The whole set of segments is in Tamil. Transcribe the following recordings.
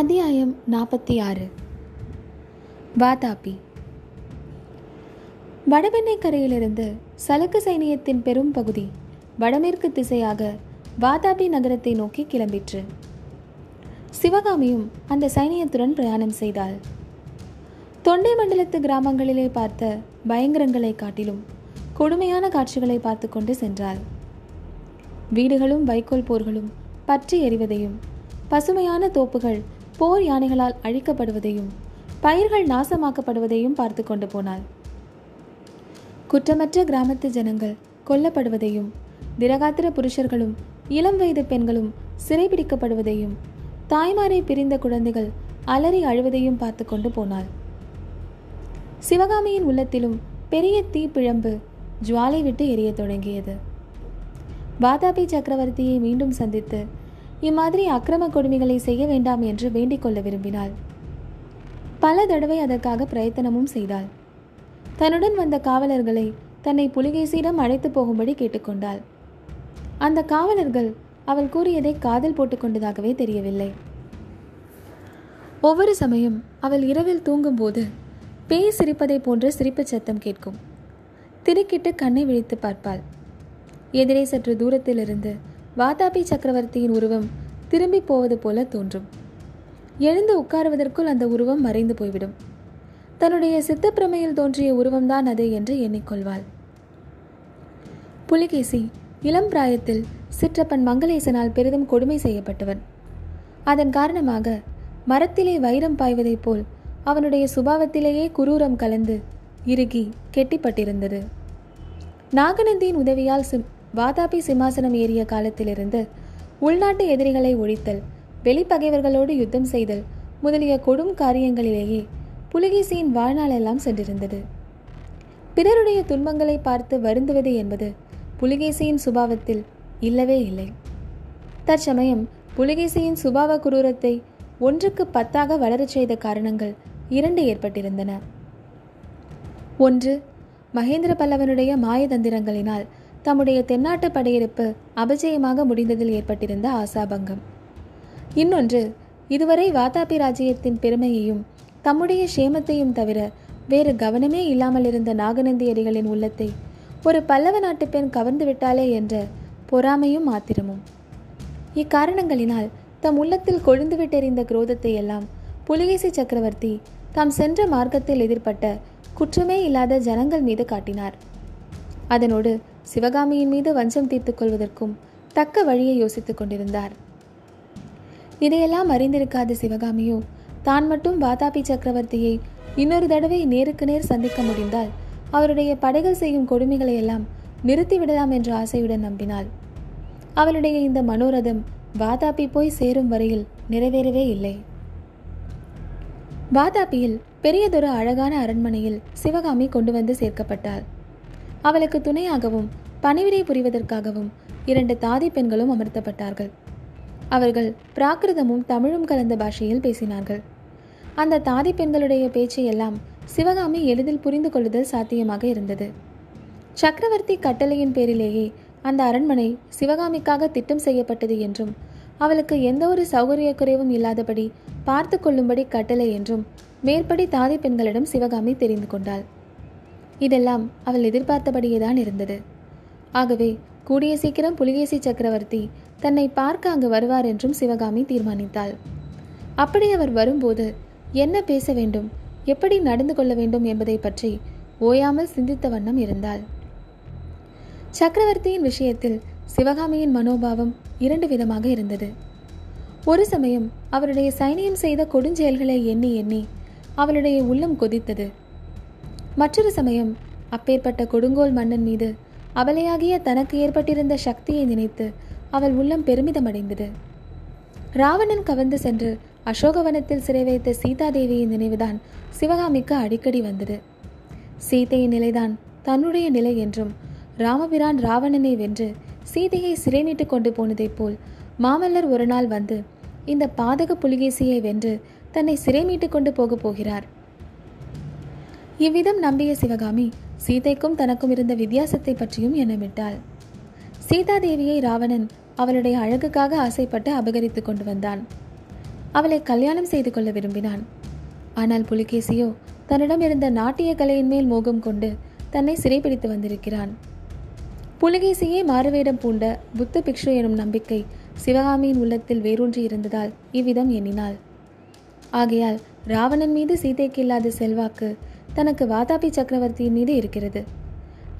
அத்தியாயம் நாற்பத்தி ஆறு வாதாபி. வடபெண்ணை கரையிலிருந்து சலக்கு சைனியத்தின் பெரும் பகுதி வடமேற்கு திசையாக வாதாபி நகரத்தை நோக்கி கிளம்பிற்று. சிவகாமியும் அந்த சைனியத்துடன் பிரயாணம் செய்தாள். தொண்டை மண்டலத்து கிராமங்களிலே பார்த்த பயங்கரங்களை காட்டிலும் கொடுமையான காட்சிகளை பார்த்து கொண்டு சென்றாள். வீடுகளும் வைக்கோல் போர்களும் பற்றி எறிவதையும் பசுமையான தோப்புகள் போர் யானைகளால் அழிக்கப்படுவதையும் பயிர்கள் நாசமாக்கப்படுவதையும் பார்த்து கொண்டு போனாள். குற்றமற்ற கிராமத்து ஜனங்கள் கொல்லப்படுவதையும் திரகாத்திர புருஷர்களும் இளம் வயது பெண்களும் சிறைபிடிக்கப்படுவதையும் தாய்மாரை பிரிந்த குழந்தைகள் அலறி அழுவதையும் பார்த்து கொண்டு போனாள். சிவகாமியின் உள்ளத்திலும் பெரிய தீப்பிழம்பு ஜுவாலை விட்டு எரிய தொடங்கியது. வாதாபி சக்கரவர்த்தியை மீண்டும் சந்தித்து இம்மாதிரி அக்கிரம கொடுமைகளை செய்ய வேண்டாம் என்று வேண்டிக் கொள்ள விரும்பினாள். பல தடவை அதற்காக பிரயத்தனமும் செய்தாள். தன்னுடன் வந்த காவலர்களை தன்னை புலிகேசியிடம் அழைத்து போகும்படி கேட்டுக்கொண்டாள் அந்த காவலர்கள் அவள் கூறியதை காதல் போட்டுக்கொண்டதாகவே தெரியவில்லை. ஒவ்வொரு சமயம் அவள் இரவில் தூங்கும்போது பேய் சிரிப்பதை போன்ற சிரிப்புச் சத்தம் கேட்கும். திடுக்கிட்டு கண்ணை விழித்து பார்ப்பாள். எதிரே சற்று தூரத்திலிருந்து வாதாபி சக்கரவர்த்தியின் உருவம் திரும்பி போவது போல தோன்றும். எழுந்து உட்காருவதற்குள் அந்த உருவம் மறைந்து போய்விடும். தன்னுடைய சித்தப்பிரமையில் தோன்றிய உருவம்தான் அது என்று எண்ணிக்கொள்வாள். புலிகேசி இளம் பிராயத்தில் சிற்றப்பன் மங்களேசனால் பெரிதும் கொடுமை செய்யப்பட்டவன். அதன் காரணமாக மரத்திலே வைரம் பாய்வதைப் போல் அவனுடைய சுபாவத்திலேயே குரூரம் கலந்து இறுகி கெட்டிப்பட்டிருந்தது. நாகநந்தியின் உதவியால் சிம் வாதாபி சிம்மாசனம் ஏறிய காலத்திலிருந்து உள்நாட்டு எதிரிகளை ஒழித்தல் வெளிப்பகைவர்களோடு யுத்தம் செய்தல் முதலிய கொடும் காரியங்களிலேயே புலிகேசியின் வாழ்நாளெல்லாம் சென்றிருந்தது. பிறருடைய துன்பங்களை பார்த்து வருந்துவது என்பது புலிகேசியின் சுபாவத்தில் இல்லவே இல்லை. தற்சமயம் புலிகேசியின் சுபாவ குரூரத்தை ஒன்றுக்கு பத்தாக வளரச் செய்த காரணங்கள் இரண்டு ஏற்பட்டிருந்தன. ஒன்று மகேந்திர பல்லவனுடைய மாயதந்திரங்களினால் தம்முடைய தென்னாட்டு படையெடுப்பு அபஜயமாக முடிந்ததில் ஏற்பட்டிருந்த ஆசாபங்கம். இன்னொன்று இதுவரை வாதாபி ராஜ்யத்தின் பெருமையையும் தம்முடைய சேமத்தையும் தவிர வேறு கவனமே இல்லாமல் இருந்த நாகநந்தியடிகளின் உள்ளத்தை ஒரு பல்லவ நாட்டு பெண் கவர்ந்து விட்டாளே என்ற பொறாமையும் ஆத்திரமும் இக்காரணங்களினால் தம் உள்ளத்தில் கொழுந்து விட்டெறிந்த குரோதத்தை எல்லாம் புலிகேசி சக்கரவர்த்தி தாம் சென்ற மார்க்கத்தில் எதிர்பட்ட குற்றமே இல்லாத ஜனங்கள் மீது காட்டினார். அதனோடு சிவகாமியின் மீது வஞ்சம் தீர்த்து கொள்வதற்கும் தக்க வழியை யோசித்துக் கொண்டிருந்தார். இதையெல்லாம் அறிந்திருக்காத சிவகாமியோ தான் மட்டும் வாதாபி சக்கரவர்த்தியை இன்னொரு தடவை நேருக்கு நேர் சந்திக்க முடிந்தால் அவருடைய படைகள் செய்யும் கொடுமைகளை எல்லாம் நிறுத்திவிடலாம் என்ற ஆசையுடன் நம்பினாள். அவளுடைய இந்த மனோரதம் வாதாபி போய் சேரும் வரையில் நிறைவேறவே இல்லை. வாதாபியில் பெரியதொரு அழகான அரண்மனையில் சிவகாமி கொண்டு வந்து சேர்க்கப்பட்டாள். அவளுக்கு துணையாகவும் பணிவிடை புரிவதற்காகவும் இரண்டு தாதி பெண்களும் அமர்த்தப்பட்டார்கள். அவர்கள் பிராகிருதமும் தமிழும் கலந்த பாஷையில் பேசினார்கள். அந்த தாதி பெண்களுடைய பேச்சையெல்லாம் சிவகாமி எளிதில் புரிந்து கொள்ளுதல் சாத்தியமாக இருந்தது. சக்கரவர்த்தி கட்டளையின் பேரிலேயே அந்த அரண்மனை சிவகாமிக்காக திட்டம் செய்யப்பட்டது என்றும் அவளுக்கு எந்த ஒரு சௌகரிய குறைவும் இல்லாதபடி பார்த்து கொள்ளும்படி கட்டளை என்றும் மேற்படி தாதி பெண்களிடம் சிவகாமி தெரிந்து கொண்டாள். இதெல்லாம் அவள் எதிர்பார்த்தபடியேதான் இருந்தது. ஆகவே கூடிய சீக்கிரம் புலிகேசி சக்கரவர்த்தி தன்னை பார்க்க அங்கு வருவார் என்றும் சிவகாமி தீர்மானித்தாள். அப்படி அவர் வரும்போது என்ன பேச வேண்டும் எப்படி நடந்து கொள்ள வேண்டும் என்பதை பற்றி ஓயாமல் சிந்தித்த வண்ணம் இருந்தாள். சக்கரவர்த்தியின் விஷயத்தில் சிவகாமியின் மனோபாவம் இரண்டு விதமாக இருந்தது. ஒரு சமயம் அவருடைய சைனியம் செய்த கொடுஞ்செயல்களை எண்ணி எண்ணி அவளுடைய உள்ளம் கொதித்தது. மற்றொரு சமயம் அப்பேற்பட்ட கொடுங்கோல் மன்னன் மீது அவளையாகிய தனக்கு ஏற்பட்டிருந்த சக்தியை நினைத்து அவள் உள்ளம் பெருமிதமடைந்தது. ராவணன் கவர்ந்து சென்று அசோகவனத்தில் சிறை வைத்த சீதாதேவியின் நினைவுதான் சிவகாமிக்கு அடிக்கடி வந்தது. சீதையின் நிலைதான் தன்னுடைய நிலை என்றும் ராமபிரான் ராவணனை வென்று சீதையை சிறைநீட்டு கொண்டு போனதைப் போல் மாமல்லர் ஒரு நாள் வந்து இந்த பாதக புலிகேசியை வென்று தன்னை சிறை மீட்டு கொண்டு போகப் போகிறார். இவ்விதம் நம்பிய சிவகாமி சீதைக்கும் தனக்கும் இருந்த வித்தியாசத்தை பற்றியும் எண்ணமிட்டாள். சீதாதேவியை ராவணன் அவளுடைய அழகுக்காக ஆசைப்பட்டு அபகரித்து கொண்டு வந்தான். அவளை கல்யாணம் செய்து கொள்ள விரும்பினான். ஆனால் புலிகேசியோ தன்னிடம் இருந்த நாட்டிய கலையின் மேல் மோகம் கொண்டு தன்னை சிறைப்பிடித்து வந்திருக்கிறான். புலிகேசியே மாறுவேடம் பூண்ட புத்த பிக்ஷு எனும் நம்பிக்கை சிவகாமியின் உள்ளத்தில் வேரூன்றி இருந்ததால் இவ்விதம் எண்ணினாள். ஆகையால் ராவணன் மீது சீதைக்கு இல்லாத செல்வாக்கு தனக்கு வாதாபி சக்கரவர்த்தியின் மீது இருக்கிறது.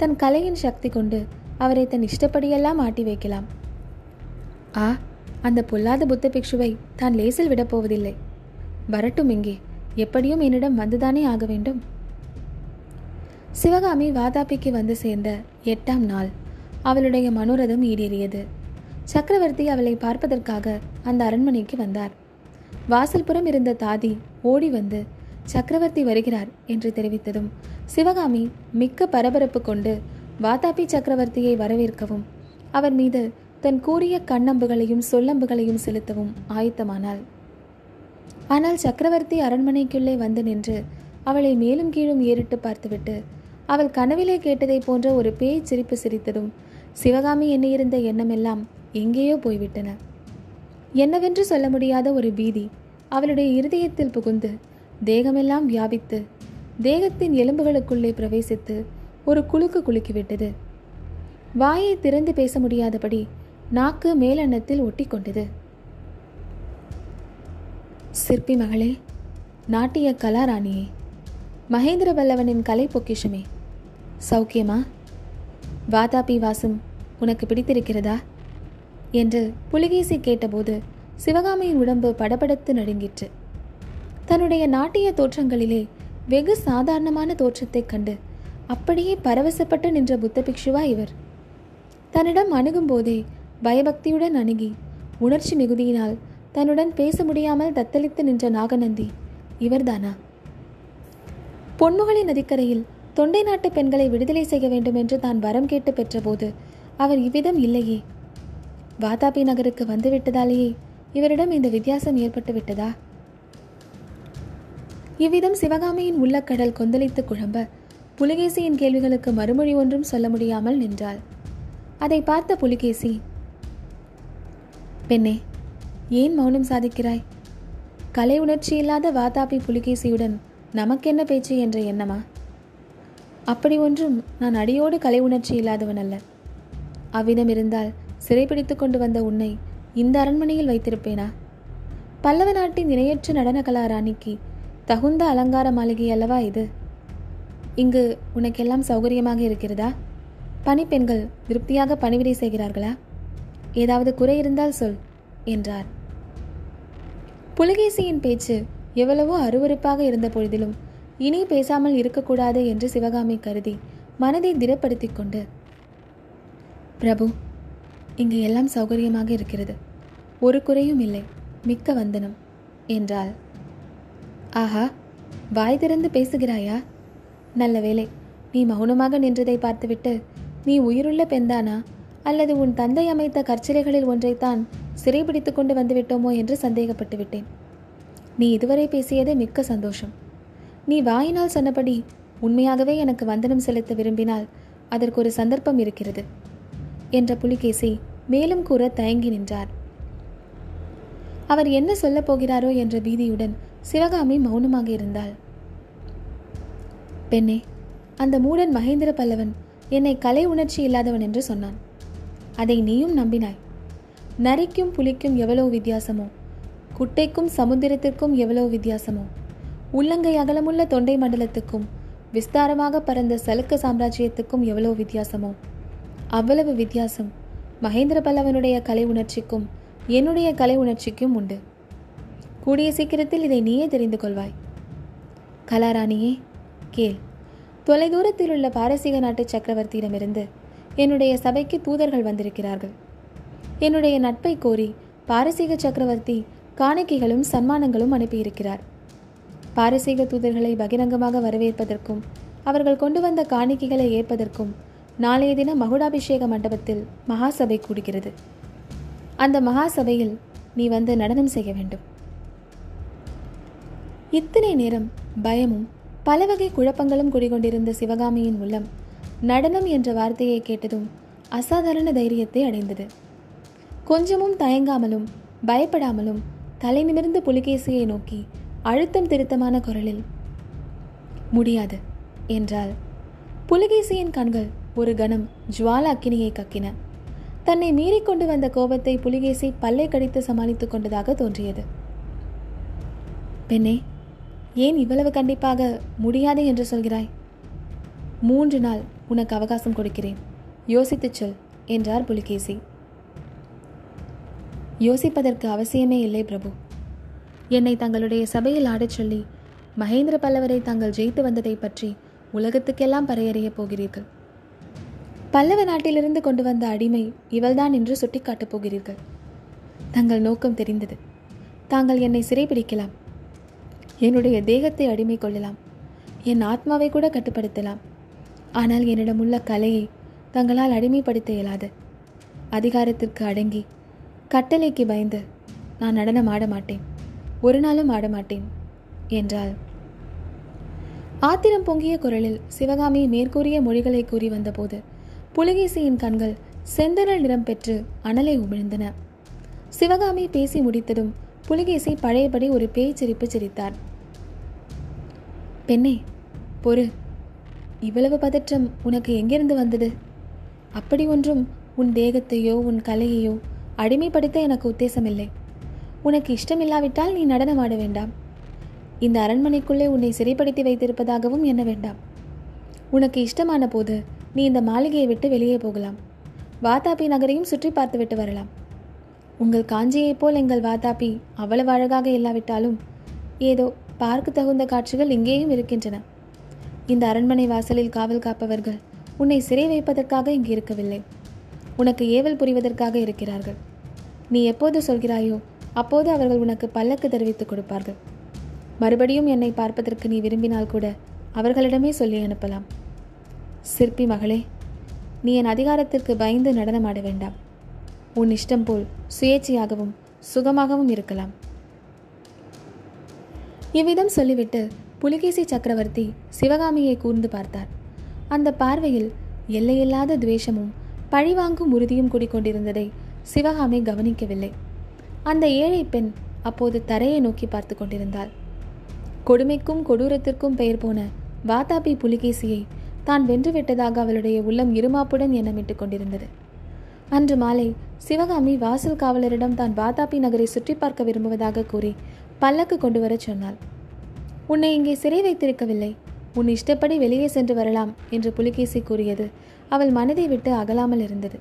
தன் கலையின் சக்தி கொண்டு அவரை தன் இஷ்டப்படியெல்லாம் ஆட்டி வைக்கலாம். ஆ அந்த பொல்லாத புத்த பிக்ஷுவை தான் லேசில் விடப்போவதில்லை வரட்டும் இங்கே எப்படியும் என்னிடம் வந்துதானே ஆக வேண்டும்? சிவகாமி வாதாபிக்கு வந்து சேர்ந்த எட்டாம் நாள் அவளுடைய மனோரதம் ஈடேறியது. சக்கரவர்த்தி அவளை பார்ப்பதற்காக அந்த அரண்மனைக்கு வந்தார். வாசல்புறம் இருந்த தாதி ஓடி வந்து சக்கரவர்த்தி வருகிறார் என்று தெரிவித்ததும் சிவகாமி மிக்க பரபரப்பு கொண்டு வாதாபி சக்கரவர்த்தியை வரவேற்கவும் அவர் மீது தன் கூறிய கண்ணம்புகளையும் சொல்லம்புகளையும் செலுத்தவும் ஆயத்தமானாள். ஆனால் சக்கரவர்த்தி அரண்மனைக்குள்ளே வந்து நின்று அவளை மேலும் கீழும் ஏறிட்டு பார்த்துவிட்டு அவள் கனவிலே கேட்டதைப் போன்ற ஒரு பேய் சிரிப்பு சிரித்ததும் சிவகாமி எண்ணியிருந்த எண்ணமெல்லாம் எங்கேயோ போய்விட்டன. என்னவென்று சொல்ல முடியாத ஒரு பீதி அவளுடைய இருதயத்தில் புகுந்து தேகமெல்லாம் வியாபித்து தேகத்தின் எலும்புகளுக்குள்ளே பிரவேசித்து ஒரு குலுக்கு குலுக்கிவிட்டது. வாயை திறந்து பேச முடியாதபடி நாக்கு மேலெண்ணத்தில் ஒட்டி கொண்டது சிற்பி மகளே நாட்டிய கலாராணியே மகேந்திர பல்லவனின் கலை பொக்கிஷமே. சௌக்கியமா? வாதாபி வாசம் உனக்கு பிடித்திருக்கிறதா? என்று புலிகேசி கேட்டபோது சிவகாமியின் உடம்பு படபடத்து நடுங்கிற்று. தன்னுடைய நாட்டிய தோற்றங்களிலே வெகு சாதாரணமான தோற்றத்தைக் கண்டு அப்படியே பரவசப்பட்டு நின்ற புத்த பிக்ஷுவா இவர். தன்னிடம் அணுகும் போதே பயபக்தியுடன் அணுகி உணர்ச்சி மிகுதியினால் தன்னுடன் பேச முடியாமல் தத்தளித்து நின்ற நாகநந்தி இவர்தானா? பொன்முகலை நதிக்கரையில் தொண்டை நாட்டு பெண்களை விடுதலை செய்ய வேண்டும் என்று தான் வரம் கேட்டு பெற்றபோது அவர் இவ்விதம் இல்லையே. வாதாபி நகருக்கு வந்துவிட்டதாலேயே இவரிடம் இந்த வித்தியாசம் ஏற்பட்டு விட்டதா? இவ்விதம் சிவகாமியின் உள்ளக்கடல் கொந்தளித்து குழம்ப புலிகேசியின் கேள்விகளுக்கு மறுமொழி ஒன்றும் சொல்ல முடியாமல் நின்றாள். அதை பார்த்த புலிகேசி பெண்ணே ஏன் மௌனம் சாதிக்கிறாய்? கலை உணர்ச்சி இல்லாத வாதாபி புலிகேசியுடன் நமக்கென்ன பேச்சு என்ற எண்ணமா? அப்படி ஒன்றும் நான் அடியோடு கலை உணர்ச்சி இல்லாதவன் அல்ல. அவ்விதம் இருந்தால் சிறைப்பிடித்து கொண்டு வந்த உன்னை இந்த அரண்மனையில் வைத்திருப்பேனா? பல்லவ நாட்டின் இணையற்ற நடன கலா ராணிக்கு தகுந்த அலங்கார மாளிகை அல்லவா இது? இங்கு உனக்கெல்லாம் சௌகரியமாக இருக்கிறதா? பணிப்பெண்கள் திருப்தியாக பணிவிடை செய்கிறார்களா? ஏதாவது குறை இருந்தால் சொல் என்றார். புலிகேசியின் பேச்சு எவ்வளவோ அருவறுப்பாக இருந்த பொழுதிலும் இனி பேசாமல் இருக்கக்கூடாது என்று சிவகாமி கருதி மனதை திடப்படுத்தி கொண்டு பிரபு இங்கு எல்லாம் சௌகரியமாக இருக்கிறது. ஒரு குறையும் இல்லை. மிக்க வந்தனம் என்றாள். ஆஹா வாய் திறந்து பேசுகிறாயா? நல்ல வேலை நீ மௌனமாக நின்றதை பார்த்துவிட்டு நீ உயிருள்ள பெண்தானா அல்லது உன் தந்தை அமைத்த கற்சிலைகளில் ஒன்றைத்தான் சிறைபிடித்து கொண்டு வந்துவிட்டோமோ என்று சந்தேகப்பட்டு விட்டேன் நீ இதுவரை பேசியதே மிக்க சந்தோஷம். நீ வாயினால் சொன்னபடி உண்மையாகவே எனக்கு வந்தனம் செலுத்த விரும்பினால் அதற்கு ஒரு சந்தர்ப்பம் இருக்கிறது என்ற புலிகேசி மேலும் கூற தயங்கி நின்றார். அவர் என்ன சொல்லப் போகிறாரோ என்ற பீதியுடன் சிவகாமி மௌனமாக இருந்தாள். பெண்ணே அந்த மூடன் மகேந்திர பல்லவன் என்னை கலை உணர்ச்சி இல்லாதவன் என்று சொன்னான். அதை நீயும் நம்பினாய். நரிக்கும் புலிக்கும் எவ்வளவு வித்தியாசமோ குட்டைக்கும் சமுத்திரத்திற்கும் எவ்வளவு வித்தியாசமோ உள்ளங்கை அகலமுள்ள தொண்டை மண்டலத்துக்கும் விஸ்தாரமாக பறந்த சலுக்க சாம்ராஜ்யத்துக்கும் எவ்வளவு வித்தியாசமோ அவ்வளவு வித்தியாசம் மகேந்திர பல்லவனுடைய கலை உணர்ச்சிக்கும் என்னுடைய கலை உணர்ச்சிக்கும் உண்டு. கூடிய சீக்கிரத்தில் இதை நீயே தெரிந்து கொள்வாய். கலாராணியே கேள். தொலைதூரத்தில் உள்ள பாரசீக நாட்டு சக்கரவர்த்தியிடமிருந்து என்னுடைய சபைக்கு தூதர்கள் வந்திருக்கிறார்கள். என்னுடைய நட்பை கோரி பாரசீக சக்கரவர்த்தி காணிக்கைகளும் சன்மானங்களும் அனுப்பியிருக்கிறார். பாரசீக தூதர்களை பகிரங்கமாக வரவேற்பதற்கும் அவர்கள் கொண்டு வந்த காணிக்கைகளை ஏற்பதற்கும் நாளைய தினம் மகுடாபிஷேக மண்டபத்தில் மகாசபை கூடுகிறது. அந்த மகாசபையில் நீ வந்து நடனம் செய்ய வேண்டும். இத்தனை நேரம் பயமும் பலவகை குழப்பங்களும் குடிகொண்டிருந்த சிவகாமியின் உள்ளம் நடனம் என்ற வார்த்தையை கேட்டதும் அசாதாரண தைரியத்தை அடைந்தது. கொஞ்சமும் தயங்காமலும் பயப்படாமலும் தலை நிமிர்ந்த புலிகேசியை நோக்கி அழுத்தம் திருத்தமான குரலில் முடியாது என்றாள். புலிகேசியின் கண்கள் ஒரு கணம் ஜுவால அக்கினியை கக்கின. தன்னை மீறிக்கொண்டு வந்த கோபத்தை புலிகேசி பல்லை கடித்து சமாளித்துக் கொண்டதாக தோன்றியது. பெண்ணே ஏன் இவ்வளவு கண்டிப்பாக முடியாது என்று சொல்கிறாய்? மூன்று நாள் உனக்கு அவகாசம் கொடுக்கிறேன். யோசித்துச் சொல் என்றார் புலிகேசி. யோசிப்பதற்கு அவசியமே இல்லை பிரபு. என்னை தங்களுடைய சபையில் ஆடச் சொல்லி மகேந்திர பல்லவரை தாங்கள் ஜெயித்து வந்ததை பற்றி உலகத்துக்கெல்லாம் பறையறியப் போகிறீர்கள். பல்லவ நாட்டிலிருந்து கொண்டு வந்த அடிமை இவள்தான் என்று சுட்டிக்காட்டப் போகிறீர்கள். தங்கள் நோக்கம் தெரிந்தது. தாங்கள் என்னை சிறைபிடிக்கலாம். என்னுடைய தேகத்தை அடிமை கொள்ளலாம் என் ஆத்மாவை கூட கட்டுப்படுத்தலாம். ஆனால் என்னிடம் உள்ள கலையை தங்களால் அடிமைப்படுத்த இயலாது. அதிகாரத்திற்கு அடங்கி கட்டளைக்கு பயந்து நான் நடனம் ஆட மாட்டேன். ஒரு நாளும் ஆட மாட்டேன் என்றாள். ஆத்திரம் பொங்கிய குரலில் சிவகாமி மேற்கூறிய மொழிகளை கூறி வந்தபோது புலிகேசியின் கண்கள் செந்தனல் நிறம் பெற்று அனலை உமிழ்ந்தன. சிவகாமி பேசி முடித்ததும் புலிகேசி பழையபடி ஒரு பேய் சிரிப்பு சிரித்தார். பெண்ணே பொறு. இவ்வளவு பதற்றம் உனக்கு எங்கிருந்து வந்தது? அப்படி ஒன்றும் உன் தேகத்தையோ உன் கலையையோ அடிமைப்படுத்த எனக்கு உத்தேசமில்லை. உனக்கு இஷ்டமில்லாவிட்டால் நீ நடனம் ஆட வேண்டாம். இந்த அரண்மனைக்குள்ளே உன்னை சிறைப்படுத்தி வைத்திருப்பதாகவும் எண்ண வேண்டாம். உனக்கு இஷ்டமான போது நீ இந்த மாளிகையை விட்டு வெளியே போகலாம். வாதாபி நகரையும் சுற்றி பார்த்துவிட்டு வரலாம். உங்கள் காஞ்சியைப் போல் எங்கள் வாதாபி அவ்வளவு அழகாக இல்லாவிட்டாலும் ஏதோ பார்க்க தகுந்த காட்சிகள் இங்கேயும் இருக்கின்றன. இந்த அரண்மனை வாசலில் காவல் காப்பவர்கள் உன்னை சிறை வைப்பதற்காக இங்கு இருக்கவில்லை. உனக்கு ஏவல் புரிவதற்காக இருக்கிறார்கள். நீ எப்போது சொல்கிறாயோ அப்போது அவர்கள் உனக்கு பல்லக்கு தெரிவித்துக் கொடுப்பார்கள். மறுபடியும் என்னை பார்ப்பதற்கு நீ விரும்பினால் கூட அவர்களிடமே சொல்லி அனுப்பலாம். சிற்பி மகளே நீ என் அதிகாரத்திற்கு பயந்து நடனமாட வேண்டாம். உன் இஷ்டம் போல் சுயேட்சையாகவும் சுகமாகவும் இருக்கலாம். இவ்விதம் சொல்லிவிட்டு புலிகேசி சக்கரவர்த்தி சிவகாமியை கூர்ந்து பார்த்தார். அந்த பார்வையில் எல்லையில்லாத துவேஷமும் பழிவாங்கும் உறுதியும் குடிக்கொண்டிருந்ததை சிவகாமி கவனிக்கவில்லை. அந்த ஏழை பெண் அப்போது தரையை நோக்கி பார்த்து கொண்டிருந்தாள். கொடுமைக்கும் கொடூரத்திற்கும் பெயர் போன வாதாபி புலிகேசியை தான் வென்றுவிட்டதாக அவளுடைய உள்ளம் இருமாப்புடன் எண்ணமிட்டுக் கொண்டிருந்தது. அன்று மாலை சிவகாமி வாசல் காவலரிடம் தான் வாதாபி நகரை சுற்றி பார்க்க விரும்புவதாக கூறி பல்லக்கு கொண்டு வரச் சொன்னாள். உன்னை இங்கே சிறை வைத்திருக்கவில்லை. உன் இஷ்டப்படி வெளியே சென்று வரலாம் என்று புலிகேசி கூறியது அவள் மனதை விட்டு அகலாமல் இருந்தது.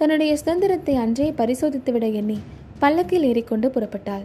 தன்னுடைய சுதந்திரத்தை அன்றே பரிசோதித்துவிட எண்ணி பல்லக்கில் ஏறிக்கொண்டு புறப்பட்டாள்.